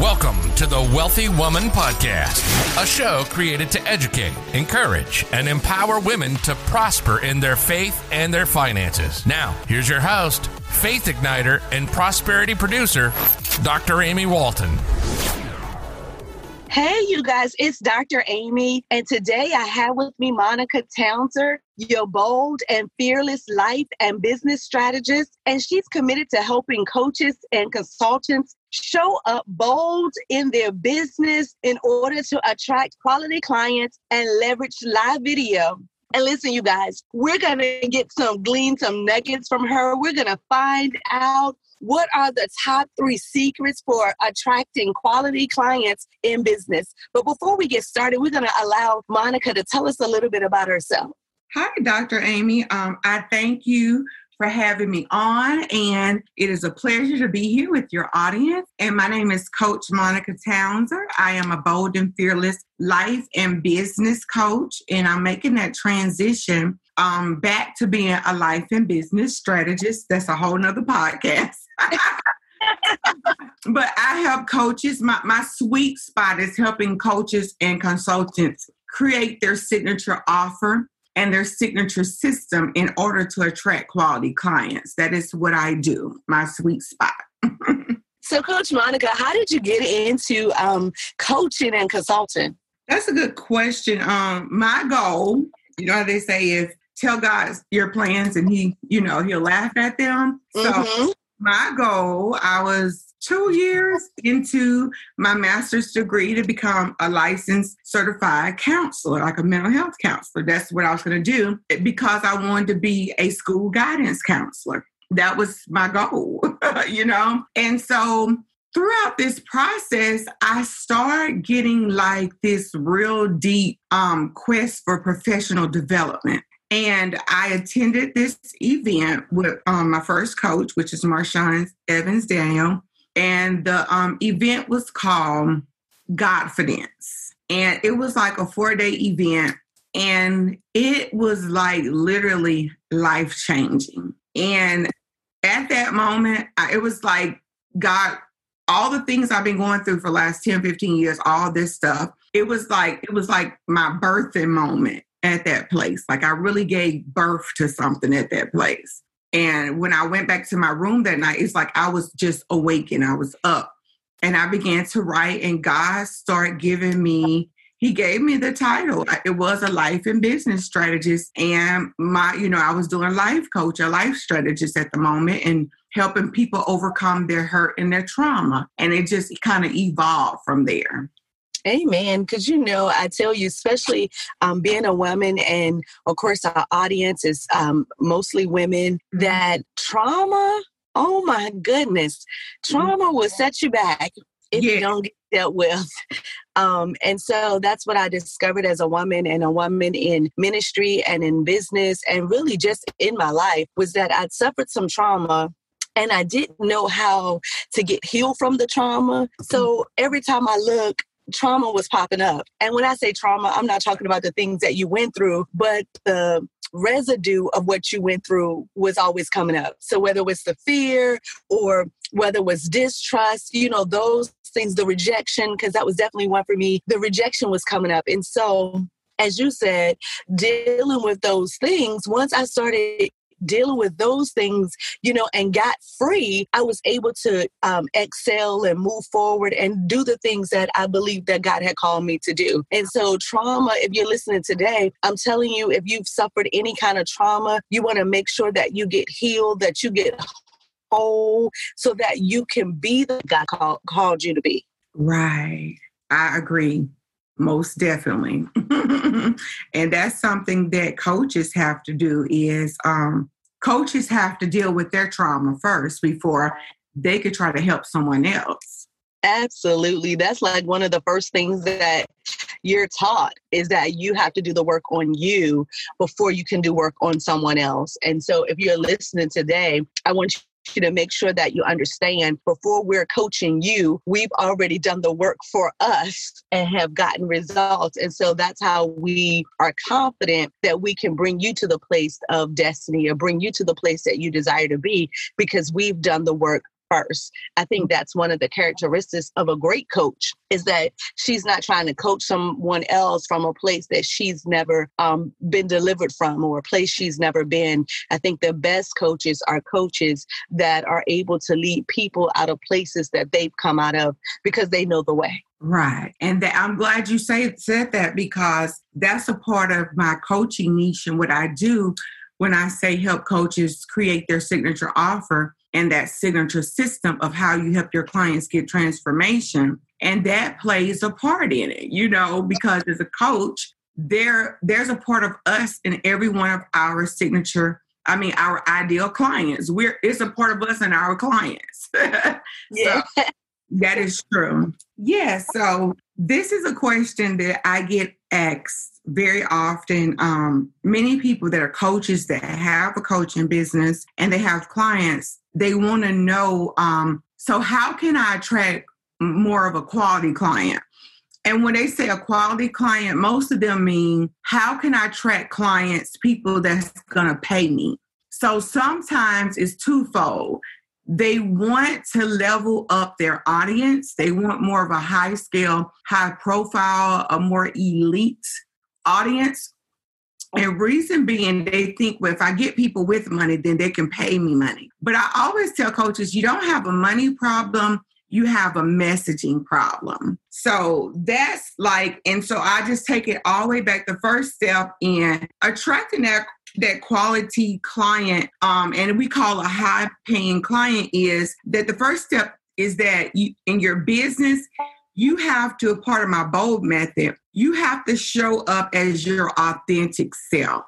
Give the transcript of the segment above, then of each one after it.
Welcome to the Wealthy Woman Podcast, a show created to educate, encourage, and empower women to prosper in their faith and their finances. Now, here's your host, faith igniter, and prosperity producer, Dr. Amy Walton. Hey, you guys, it's Dr. Amy, and today I have with me Monica Townser, your bold and fearless life and business strategist, and she's committed to helping coaches and consultants show up bold in their business in order to attract quality clients and leverage live video and listen, you guys, we're going to get some glean some nuggets from her. We're going to find out what are the top three secrets for attracting quality clients in business? But before we get started, we're going to allow Monica to tell us a little bit about herself. Hi, Dr. Amy. Um, I thank you for having me on, and it is a pleasure to be here with your audience. And my name is Coach Monica Townser. I am a bold and fearless life and business coach, and I'm making that transition um, back to being a life and business strategist. That's a whole nother podcast. but I help coaches. My, my sweet spot is helping coaches and consultants create their signature offer and their signature system in order to attract quality clients. That is what I do, my sweet spot. so, Coach Monica, how did you get into um, coaching and consulting? That's a good question. Um, my goal, you know they say, if tell God your plans and he, you know, he'll laugh at them. Mm-hmm. So my goal, I was two years into my master's degree to become a licensed certified counselor, like a mental health counselor. That's what I was going to do because I wanted to be a school guidance counselor. That was my goal, you know? And so throughout this process, I start getting like this real deep um, quest for professional development. And I attended this event with um, my first coach, which is Marshawn Evans Daniel. And the um, event was called Godfidence. And it was like a four day event. And it was like literally life changing. And at that moment, I, it was like God, all the things I've been going through for the last 10, 15 years, all this stuff, it was like, it was like my birthing moment at that place. Like I really gave birth to something at that place. And when I went back to my room that night, it's like I was just awakened. I was up and I began to write, and God started giving me, He gave me the title. It was a life and business strategist. And my, you know, I was doing life coach, a life strategist at the moment, and helping people overcome their hurt and their trauma. And it just kind of evolved from there. Amen. Because you know, I tell you, especially um, being a woman, and of course, our audience is um, mostly women, mm-hmm. that trauma, oh my goodness, mm-hmm. trauma will set you back if yeah. you don't get dealt with. Um, and so that's what I discovered as a woman and a woman in ministry and in business and really just in my life was that I'd suffered some trauma and I didn't know how to get healed from the trauma. So mm-hmm. every time I look, trauma was popping up. And when I say trauma, I'm not talking about the things that you went through, but the residue of what you went through was always coming up. So whether it was the fear or whether it was distrust, you know, those things, the rejection, because that was definitely one for me, the rejection was coming up. And so as you said, dealing with those things, once I started dealing with those things, you know, and got free, I was able to um, excel and move forward and do the things that I believe that God had called me to do. And so, trauma, if you're listening today, I'm telling you, if you've suffered any kind of trauma, you want to make sure that you get healed, that you get whole, so that you can be the God called, called you to be. Right. I agree. Most definitely. and that's something that coaches have to do is um, coaches have to deal with their trauma first before they could try to help someone else. Absolutely. That's like one of the first things that you're taught is that you have to do the work on you before you can do work on someone else. And so if you're listening today, I want you to make sure that you understand before we're coaching you, we've already done the work for us and have gotten results. And so that's how we are confident that we can bring you to the place of destiny or bring you to the place that you desire to be because we've done the work first. I think that's one of the characteristics of a great coach is that she's not trying to coach someone else from a place that she's never um, been delivered from or a place she's never been. I think the best coaches are coaches that are able to lead people out of places that they've come out of because they know the way. Right. And that, I'm glad you say, said that because that's a part of my coaching niche and what I do when I say help coaches create their signature offer and that signature system of how you help your clients get transformation. And that plays a part in it, you know, because as a coach, there there's a part of us in every one of our signature I mean, our ideal clients. We're it's a part of us and our clients. yeah. So that is true. Yeah. So this is a question that I get asked very often. Um, many people that are coaches that have a coaching business and they have clients, they want to know um, so, how can I attract more of a quality client? And when they say a quality client, most of them mean how can I attract clients, people that's going to pay me? So sometimes it's twofold they want to level up their audience. They want more of a high scale, high profile, a more elite audience. And reason being, they think, well, if I get people with money, then they can pay me money. But I always tell coaches, you don't have a money problem, you have a messaging problem. So that's like, and so I just take it all the way back. The first step in attracting that that quality client um, and we call a high paying client is that the first step is that you, in your business you have to a part of my bold method you have to show up as your authentic self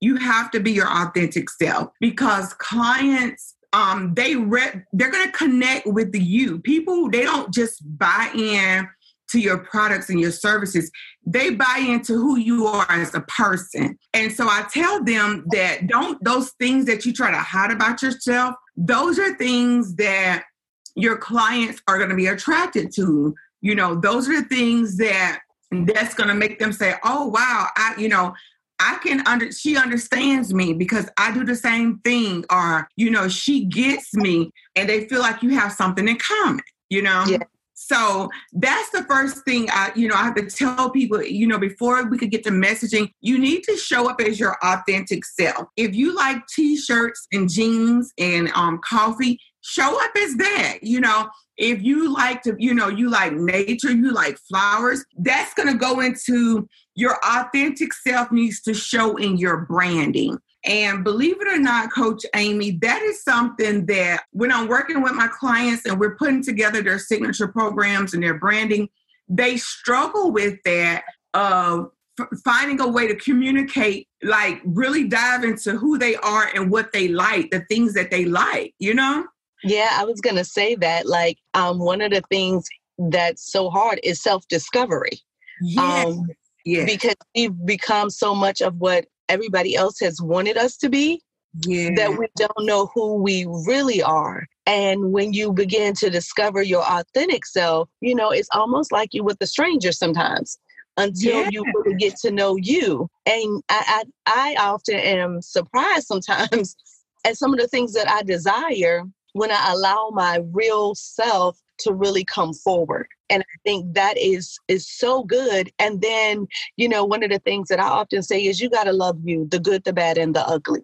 you have to be your authentic self because clients um, they re- they're to connect with you people they don't just buy in to your products and your services, they buy into who you are as a person. And so I tell them that don't, those things that you try to hide about yourself, those are things that your clients are going to be attracted to. You know, those are the things that that's going to make them say, oh, wow, I, you know, I can under she understands me because I do the same thing or you know she gets me and they feel like you have something in common you know yeah. So that's the first thing I, you know, I have to tell people, you know, before we could get to messaging, you need to show up as your authentic self. If you like t-shirts and jeans and um, coffee, show up as that. You know, if you like to, you know, you like nature, you like flowers, that's going to go into your authentic self needs to show in your branding. And believe it or not, Coach Amy, that is something that when I'm working with my clients and we're putting together their signature programs and their branding, they struggle with that of finding a way to communicate, like really dive into who they are and what they like, the things that they like, you know? Yeah, I was going to say that. Like, um, one of the things that's so hard is self discovery. Yes. Um, yeah. Because we've become so much of what everybody else has wanted us to be yeah. that we don't know who we really are. And when you begin to discover your authentic self, you know, it's almost like you with a stranger sometimes until yeah. you really get to know you. And I, I, I often am surprised sometimes at some of the things that I desire when I allow my real self to really come forward. And i think that is is so good. And then you know one of the things that i often say is you got to love you the good the bad and the ugly.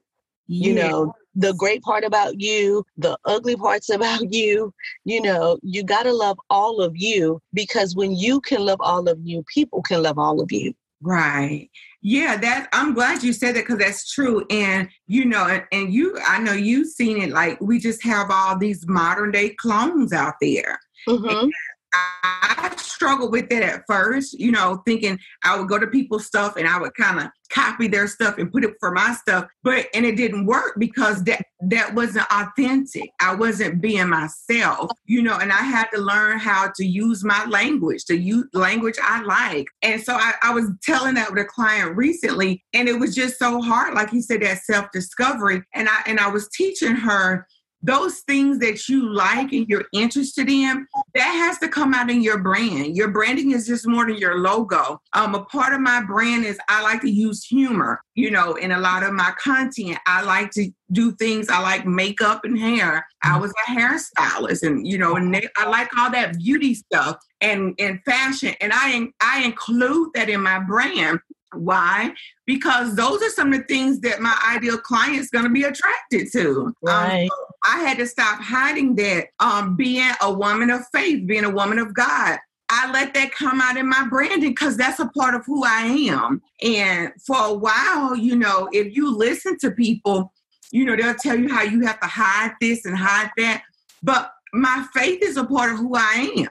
Yeah. you know the great part about you the ugly parts about you you know you got to love all of you because when you can love all of you people can love all of you right yeah that i'm glad you said that because that's true and you know and, you i know you've seen it like we just have all these modern day clones out there mm-hmm. I struggled with that at first, you know, thinking I would go to people's stuff and I would kind of copy their stuff and put it for my stuff. But and it didn't work because that that wasn't authentic. I wasn't being myself, you know, and I had to learn how to use my language, to use language I like. And so I, I was telling that with a client recently, and it was just so hard. Like you said, that self-discovery. And I and I was teaching her those things that you like and you're interested in, that has to come out in your brand. Your branding is just more than your logo. Um, a part of my brand is I like to use humor, you know, in a lot of my content. I like to do things. I like makeup and hair. I was a hairstylist, and you know, and I like all that beauty stuff and and fashion, and I I include that in my brand. Why? Because those are some of the things that my ideal client is going to be attracted to. Um, right. Um, I had to stop hiding that. Um, being a woman of faith, being a woman of God, I let that come out in my branding because that's a part of who I am. And for a while, you know, if you listen to people, you know, they'll tell you how you have to hide this and hide that. But my faith is a part of who I am.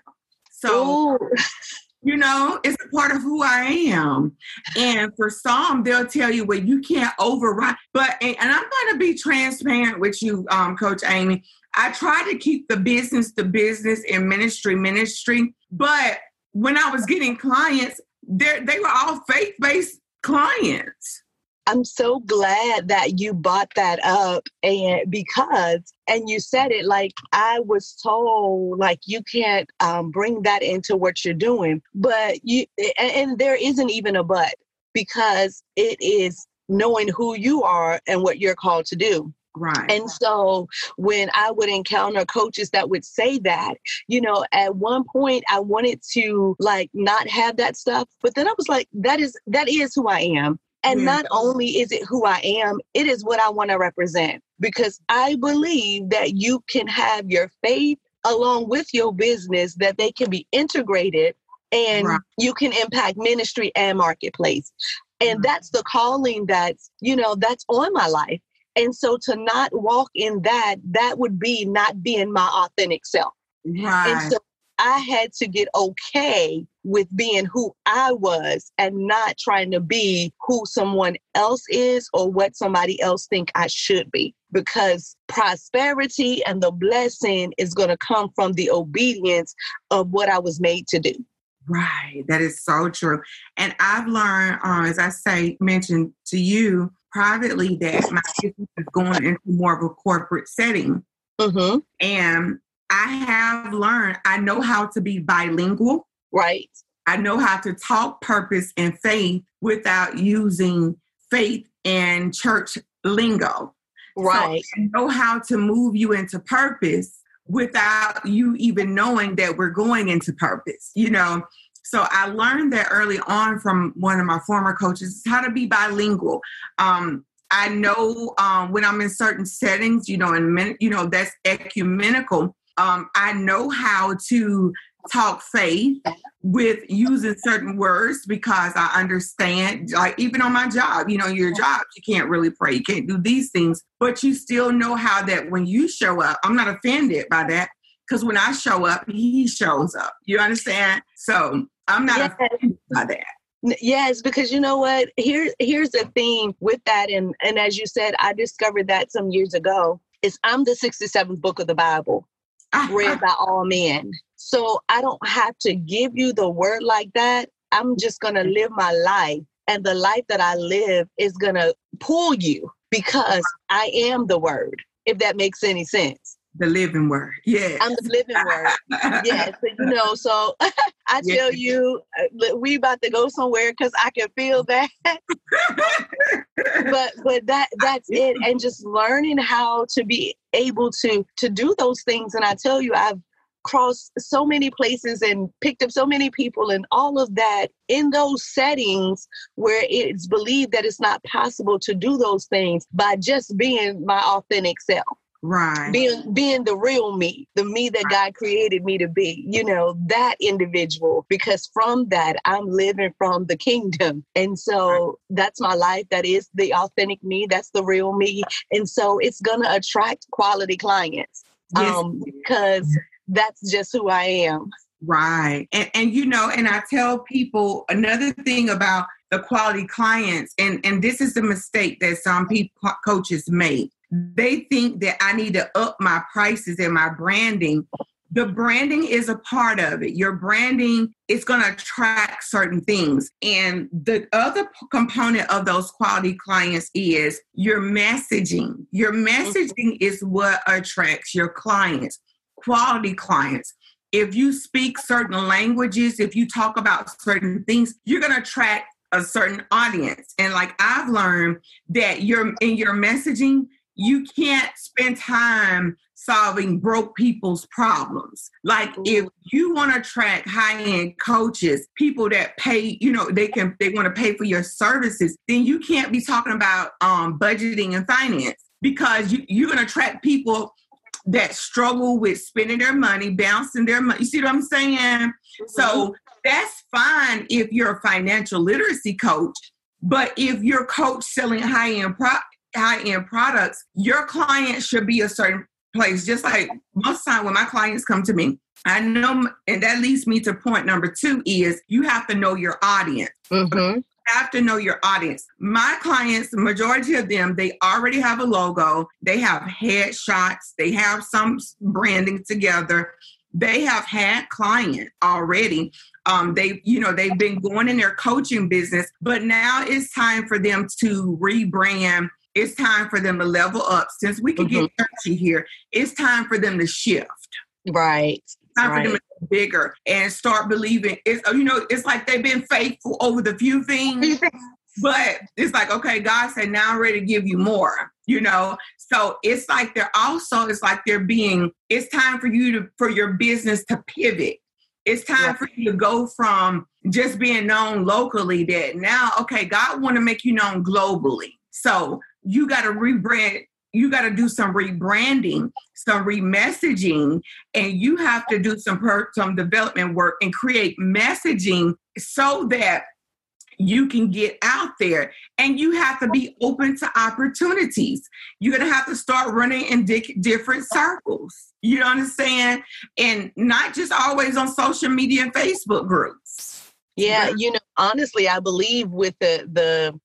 So you know, it's a part of who I am. And for some, they'll tell you, well, you can't override. But, and, I'm going to be transparent with you, um, Coach Amy. I try to keep the business the business and ministry ministry. But when I was getting clients, they they were all faith based clients. I'm so glad that you bought that up and because and you said it like I was told like you can't um, bring that into what you're doing but you and, and there isn't even a but because it is knowing who you are and what you're called to do Right. And so when I would encounter coaches that would say that, you know, at one point I wanted to like not have that stuff, but then I was like, that is that is who I am. And not only is it who I am, it is what I want to represent because I believe that you can have your faith along with your business, that they can be integrated and right. you can impact ministry and marketplace. And right. that's the calling that's, you know, that's on my life. And so to not walk in that, that would be not being my authentic self. Right. And so I had to get okay with being who I was and not trying to be who someone else is or what somebody else think I should be because prosperity and the blessing is going to come from the obedience of what I was made to do. Right, that is so true. And I've learned, uh, as I say, mentioned to you privately, that my business is going into more of a corporate setting. Mm-hmm. And I have learned, I know how to be bilingual. Right. I know how to talk purpose and faith without using faith and church lingo. Right. So I know how to move you into purpose without you even knowing that we're going into purpose, you know. So I learned that early on from one of my former coaches how to be bilingual. Um, I know um, when I'm in certain settings, you know, and you know that's ecumenical um, I know how to talk faith with using certain words because I understand, like even on my job, you know, your job, you can't really pray, you can't do these things, but you still know how that when you show up, I'm not offended by that because when I show up, he shows up. You understand? So I'm not yes. offended by that. Yes, because you know what? Here, here's the thing with that, and and as you said, I discovered that some years ago. Is I'm the 67th book of the Bible read by all men. So I don't have to give you the word like that. I'm just going to live my life. And the life that I live is going to pull you because I am the word, if that makes any sense. The living word. Yeah. I'm the living word. yes. You know, so I tell you, uh, we about to go somewhere because I can feel that. but but that that's it. And just learning how to be able to to do those things. And I tell you, I've crossed so many places and picked up so many people and all of that in those settings where it's believed that it's not possible to do those things by just being my authentic self. Right. Being being the real me the me that god created me to be you know that individual. Because from that i'm living from the kingdom. And so that's my life. That is the authentic me. That's the real me. And so it's gonna attract quality clients yes. um because that's just who i am right and, and you know and i tell people another thing about the quality clients and and this is the mistake that some people coaches make they think that I need to up my prices and my branding the branding is a part of it. Your branding is going to attract certain things. And the other p- component of those quality clients is your messaging. Your mm-hmm. messaging is what attracts your clients, quality clients. If you speak certain languages, if you talk about certain things, you're going to attract a certain audience. And like I've learned that you're in your messaging, you can't spend time solving broke people's problems. Like if you want to attract high-end coaches, people that pay, you know, they can they want to pay for your services, then you can't be talking about um, budgeting and finance because you, you're going to attract people that struggle with spending their money, bouncing their money. You see what I'm saying? Mm-hmm. So that's fine if you're a financial literacy coach, but if you're a coach selling high-end pro- high-end products, your client should be a certain place. Just like most time when my clients come to me, I know, and that leads me to point number two is you have to know your audience. Mm-hmm. Have to know your audience. My clients, majority of them, they already have a logo, they have headshots, they have some branding together. They have had client already. Um, they, you know, they've been going in their coaching business, but now it's time for them to rebrand it's time for them to level up. Since we can mm-hmm. get touchy here, it's time for them to shift. Right. Time right. for them to bigger and start believing. It's you know, it's like they've been faithful over the few things. but it's like, okay, God said, now I'm ready to give you more, you know? So it's like they're also, it's like they're being, it's time for you to, for your business to pivot. It's time for you to go from just being known locally that now, okay, God want to make you known globally. So you got to rebrand you got to do some rebranding, some remessaging, and you have to do some per- some development work and create messaging so that you can get out there. And you have to be open to opportunities. You're gonna have to start running in di- different circles. You understand? And not just always on social media and Facebook groups. Yeah, you know, honestly, I believe with the the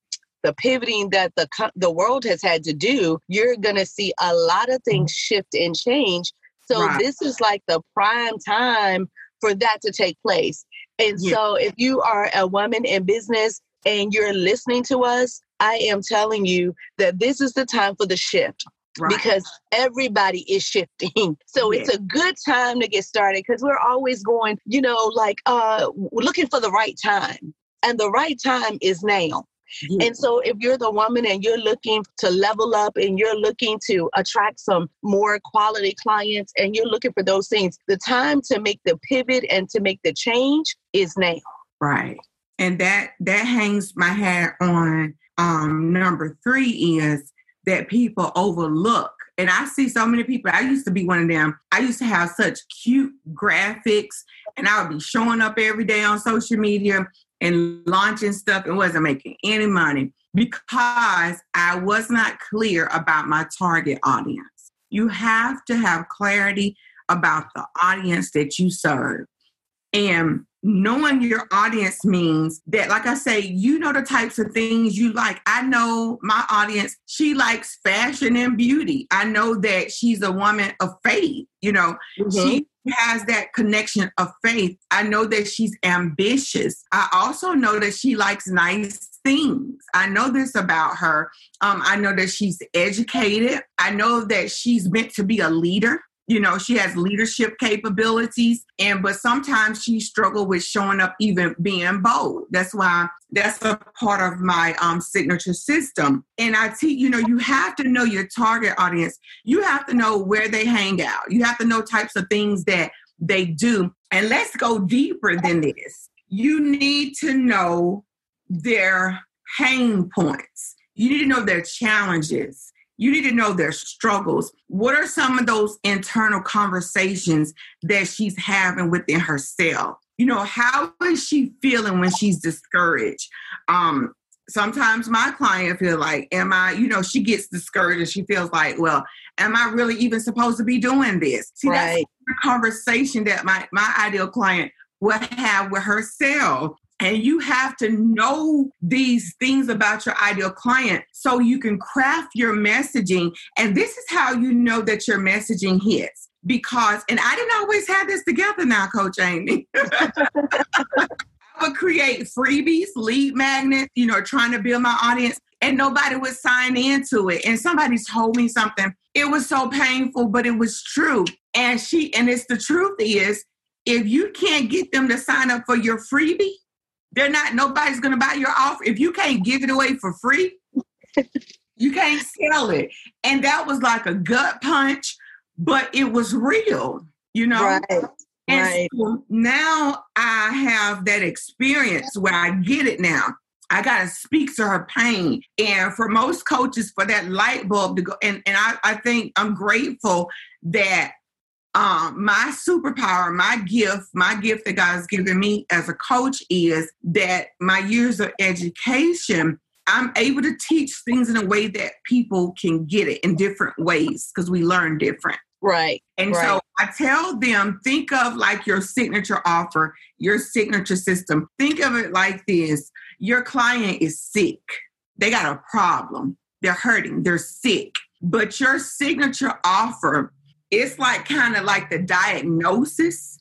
the pivoting that the the world has had to do, you're going to see a lot of things mm-hmm. shift and change. So right. this is like the prime time for that to take place. And yeah. so if you are a woman in business and you're listening to us, I am telling you that this is the time for the shift. Right. Because everybody is shifting. So yeah. it's a good time to get started because we're always going, you know, like uh looking for the right time. And the right time is now. And so if you're the woman and you're looking to level up and you're looking to attract some more quality clients and you're looking for those things, the time to make the pivot and to make the change is now. Right. And that that hangs my hat on um number 3 is that people overlook and I see so many people. I used to be one of them. I used to have such cute graphics, and I would be showing up every day on social media and launching stuff and wasn't making any money because I was not clear about my target audience. You have to have clarity about the audience that you serve. And knowing your audience means that, like I say, you know the types of things you like. I know my audience, she likes fashion and beauty. I know that she's a woman of faith, you know, mm-hmm. she has that connection of faith. I know that she's ambitious. I also know that she likes nice things. I know this about her. Um, I know that she's educated. I know that she's meant to be a leader you know she has leadership capabilities and but sometimes she struggle with showing up even being bold. That's why that's a part of my um, signature system. And i teach you know you have to know your target audience. You have to know where they hang out. You have to know types of things that they do. And let's go deeper than this. You need to know their pain points. You need to know their challenges you need to know their struggles. What are some of those internal conversations that she's having within herself? You know, how is she feeling when she's discouraged? Um, sometimes my client feel like, am I, you know, she gets discouraged and she feels like, well, am I really even supposed to be doing this? See, right. that's a conversation that my my ideal client would have with herself. And you have to know these things about your ideal client so you can craft your messaging. And this is how you know that your messaging hits. because, and I didn't always have this together now, Coach Amy. I would create freebies, lead magnets, you know, trying to build my audience, and nobody would sign into it. And somebody told me something. It was so painful, but it was true. And she, and it's the truth is, if you can't get them to sign up for your freebie, they're not, nobody's gonna buy your offer. If you can't give it away for free, you can't sell it. And that was like a gut punch, but it was real, you know? Right. And Right. so now I have that experience where I get it now. I gotta speak to her pain. And for most coaches, for that light bulb to go, and, and I, I think I'm grateful that um, my superpower, my gift, my gift that God has given me as a coach is that my years of education, I'm able to teach things in a way that people can get it in different ways because we learn different. Right. And Right. so I tell them, think of like your signature offer, your signature system. Think of it like this your client is sick, they got a problem, they're hurting, they're sick. But your signature offer, it's like kind of like the diagnosis,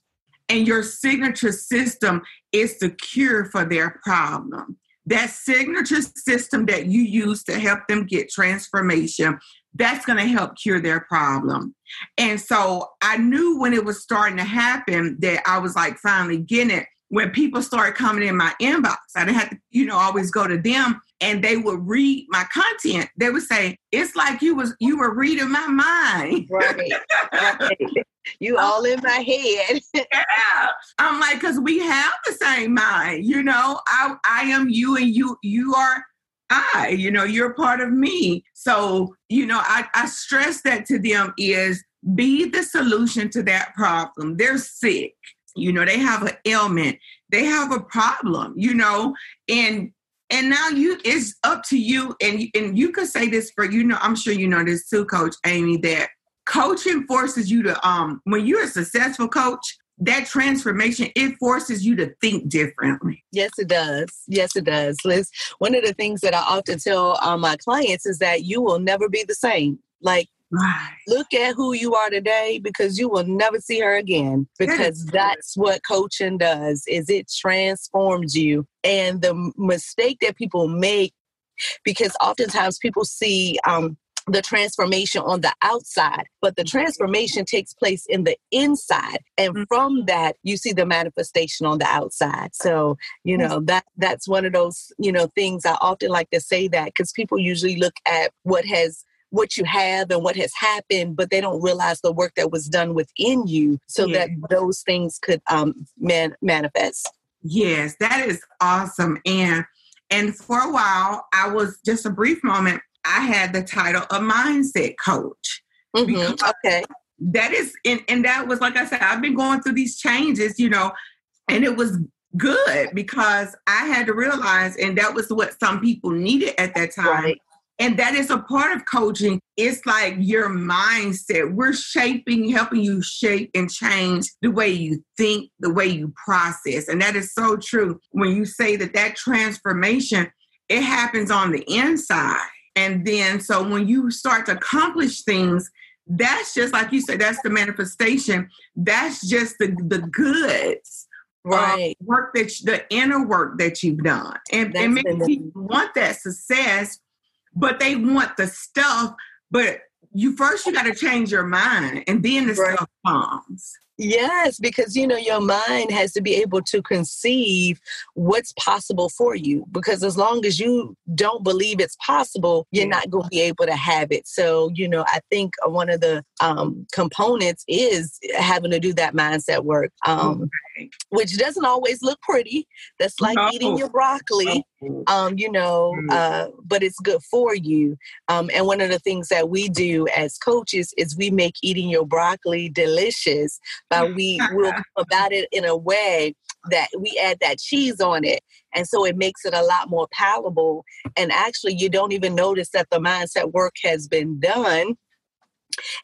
and your signature system is the cure for their problem. That signature system that you use to help them get transformation, that's going to help cure their problem. And so I knew when it was starting to happen that I was like finally getting it. When people started coming in my inbox, I didn't have to, you know, always go to them and they would read my content. They would say, It's like you was you were reading my mind. Right. right. You all in my head. yeah. I'm like, because we have the same mind, you know. I I am you and you you are I, you know, you're part of me. So, you know, I, I stress that to them is be the solution to that problem. They're sick, you know, they have an ailment, they have a problem, you know, and and now you it's up to you and and you could say this for you know i'm sure you know this too coach amy that coaching forces you to um when you're a successful coach that transformation it forces you to think differently Yes, it does. Yes, it does. Liz, one of the things that I often tell um, my clients is that you will never be the same. Like, right. Look at who you are today because you will never see her again because that's what coaching does is it transforms you. And the mistake that people make because oftentimes people see um, the transformation on the outside but the transformation takes place in the inside. And Mhm. from that you see the manifestation on the outside. So you know that that's one of those you know things i often like to say that because people usually look at what has what you have and what has happened, but they don't realize the work that was done within you so Yeah. that those things could um, man- manifest. yes that is awesome and and for a while i was just a brief moment i had the title of mindset coach Mhm, Okay. that is and, and that was like i said i've been going through these changes you know and it was good because i had to realize and that was what some people needed at that time Right. And that is a part of coaching. It's like your mindset. We're shaping helping you shape and change the way you think the way you process. And that is so true. When you say that that transformation it happens on the inside. And then so when you start to accomplish things that's just like you said that's the manifestation. That's just the the goods Right. work that you- the inner work that you've done. And, That's and many people want that success but they want the stuff but you first you got to change your mind and then the Right. stuff comes Yes, because you know your mind has to be able to conceive what's possible for you. Because as long as you don't believe it's possible, you're not going to be able to have it. So you know, I think one of the um, components is having to do that mindset work, um, Right. which doesn't always look pretty. That's like No. eating your broccoli. um, you know, Mm. uh, but it's good for you. Um, and one of the things that we do as coaches is we make eating your broccoli delicious, but we will about it in a way that we add that cheese on it. And so it makes it a lot more palatable. And actually, you don't even notice that the mindset work has been done.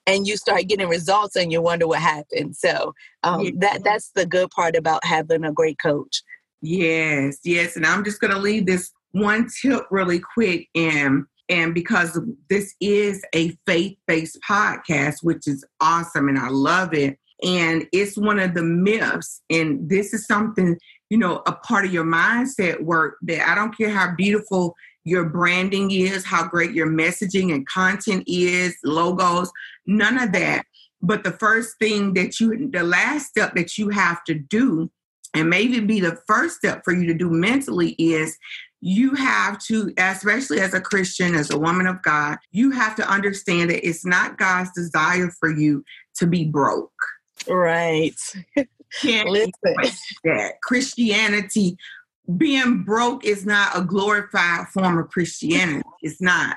And you start getting results, and you wonder what happened. So um, that that's the good part about having a great coach. Yes, yes. And I'm just going to leave this one tip really quick. And and because this is a faith-based podcast which is awesome and i love it and it's one of the myths and this is something you know a part of your mindset work that i don't care how beautiful your branding is how great your messaging and content is logos none of that but the first thing that you the last step that you have to do and maybe be the first step for you to do mentally is you have to, especially as a Christian, as a woman of God, you have to understand that it's not God's desire for you to be broke. Right. Can't Listen. that Christianity being broke is not a glorified form of Christianity. It's not.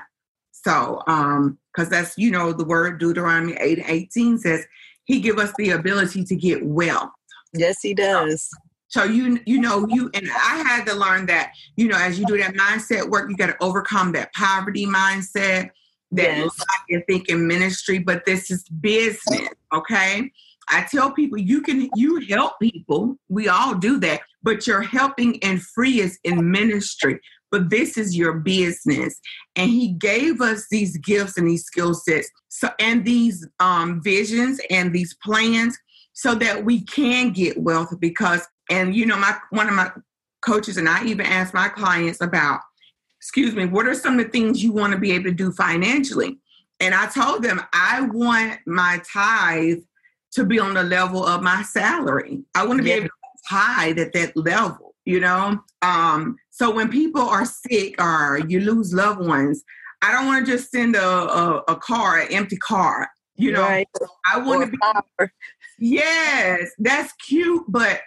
So, um, because that's you know the word Deuteronomy 8 and 18 says he give us the ability to get wealth. Yes, he does. So you you know you and I had to learn that you know as you do that mindset work, you got to overcome that poverty mindset that yes. you're thinking ministry, but this is business. Okay, I tell people you can you help people. We all do that, but you're helping and free is in ministry. But this is your business, and He gave us these gifts and these skill sets, so and these um, visions and these plans, so that we can get wealth. Because and you know, my one of my coaches and I even ask my clients about, excuse me, what are some of the things you want to be able to do financially? And I told them I want my tithe to be on the level of my salary. I want to yeah. be able to tithe at that level, you know? Um, so when people are sick or you lose loved ones, I don't want to just send a, a, a car, an empty car. You know, right. I want to be. Yes, that's cute, but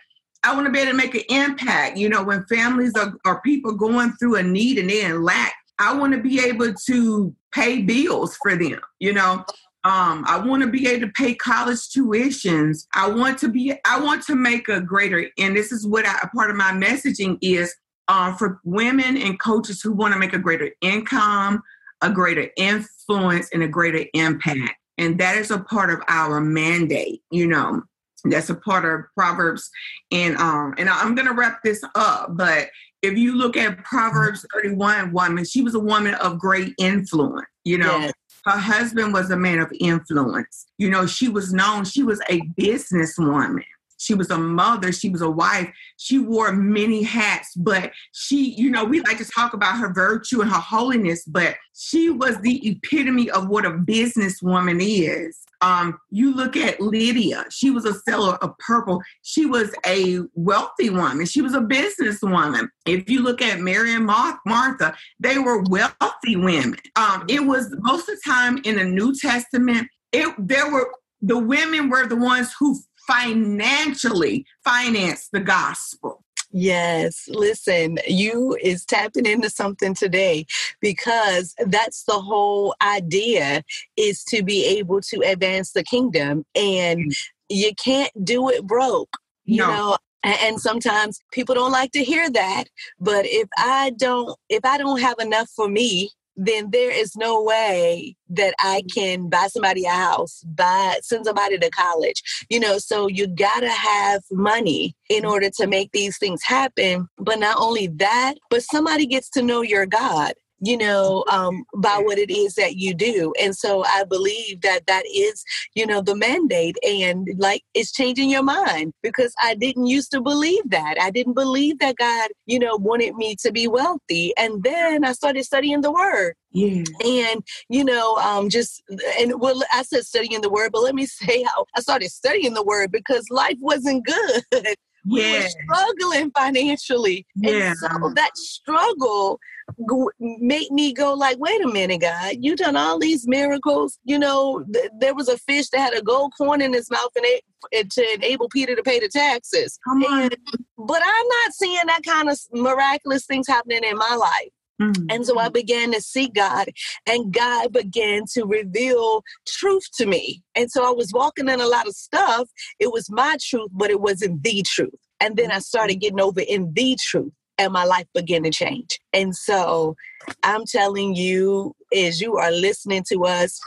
I want to be able to make an impact. You know, when families are, are people going through a need and they're in lack, I want to be able to pay bills for them. You know, um, I want to be able to pay college tuitions. I want to be, I want to make a greater, and this is what a part of my messaging is uh, for women and coaches who want to make a greater income, a greater influence, and a greater impact. And that is a part of our mandate, you know. That's a part of Proverbs. And um, and I'm gonna wrap this up, but if you look at Proverbs 31 woman, she was a woman of great influence, you know. Yes. Her husband was a man of influence. You know, she was known, she was a businesswoman. She was a mother. She was a wife. She wore many hats, but she, you know, we like to talk about her virtue and her holiness, but she was the epitome of what a businesswoman is. Um, you look at Lydia, she was a seller of purple. She was a wealthy woman. She was a businesswoman. If you look at Mary and Martha, they were wealthy women. Um, it was most of the time in the New Testament, it there were the women were the ones who financially finance the gospel. Yes, listen, you is tapping into something today because that's the whole idea is to be able to advance the kingdom and mm. you can't do it broke. You no. know, and sometimes people don't like to hear that but if i don't if i don't have enough for me then there is no way that I mm-hmm. can buy somebody a house, buy send somebody to college. You know, so you gotta have money in mm-hmm. order to make these things happen. But not only that, but somebody gets to know your God you know, um, by what it is that you do. And so I believe that that is, you know, the mandate and like it's changing your mind because I didn't used to believe that. I didn't believe that God, you know, wanted me to be wealthy. And then I started studying the word. Yeah. And, you know, um, just, and well, I said studying the word, but let me say how I started studying the word because life wasn't good. We yeah. were struggling financially. Yeah. And so that struggle made me go like, wait a minute, God, you done all these miracles. You know, th- there was a fish that had a gold coin in his mouth and it, to enable Peter to pay the taxes. Come on. And, but I'm not seeing that kind of miraculous things happening in my life. Mm-hmm. And so I began to see God, and God began to reveal truth to me. And so I was walking in a lot of stuff. It was my truth, but it wasn't the truth. And then I started getting over in the truth and my life began to change. And so I'm telling you, as you are listening to us,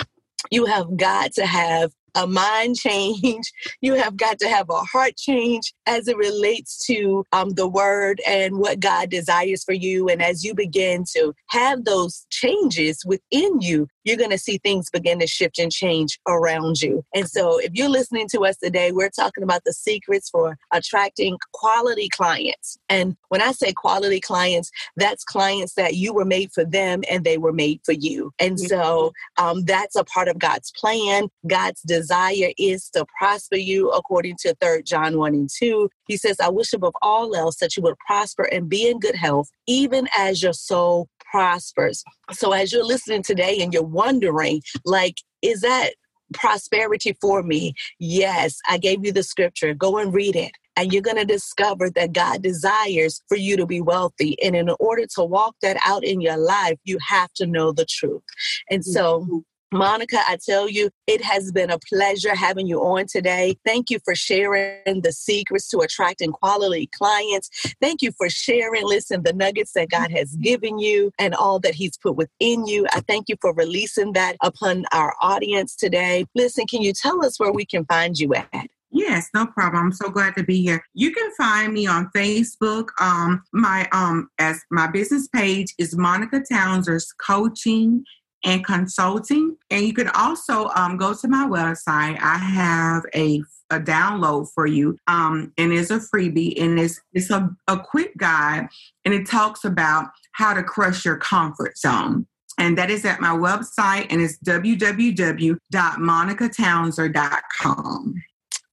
you have got to have a mind change. You have got to have a heart change as it relates to um, the word and what God desires for you. And as you begin to have those changes within you, you're going to see things begin to shift and change around you. And so, if you're listening to us today, we're talking about the secrets for attracting quality clients. And when I say quality clients, that's clients that you were made for them and they were made for you. And so, um, that's a part of God's plan. God's desire is to prosper you according to 3 John 1 and 2. He says, I wish above all else that you would prosper and be in good health, even as your soul prospers. So as you're listening today and you're wondering, like, is that prosperity for me? Yes, I gave you the scripture. Go and read it. And you're going to discover that God desires for you to be wealthy. And in order to walk that out in your life, you have to know the truth. And so mm-hmm. Monica, I tell you, it has been a pleasure having you on today. Thank you for sharing the secrets to attracting quality clients. Thank you for sharing, listen, the nuggets that God has given you and all that He's put within you. I thank you for releasing that upon our audience today. Listen, can you tell us where we can find you at? Yes, no problem. I'm so glad to be here. You can find me on Facebook. Um, my um as my business page is Monica Townser's Coaching and consulting. And you can also um, go to my website. I have a a download for you um, and it's a freebie and it's it's a, a quick guide and it talks about how to crush your comfort zone and that is at my website and it's www.monicatownser.com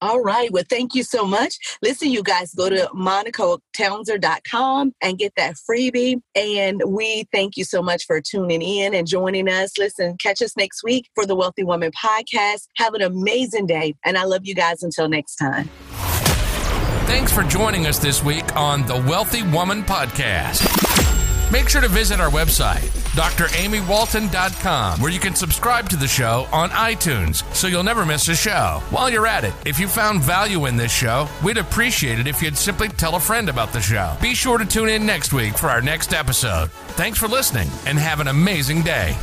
all right. Well, thank you so much. Listen, you guys, go to monicatownser.com and get that freebie. And we thank you so much for tuning in and joining us. Listen, catch us next week for the Wealthy Woman podcast. Have an amazing day. And I love you guys until next time. Thanks for joining us this week on the Wealthy Woman podcast. Make sure to visit our website, dramywalton.com, where you can subscribe to the show on iTunes so you'll never miss a show. While you're at it, if you found value in this show, we'd appreciate it if you'd simply tell a friend about the show. Be sure to tune in next week for our next episode. Thanks for listening and have an amazing day.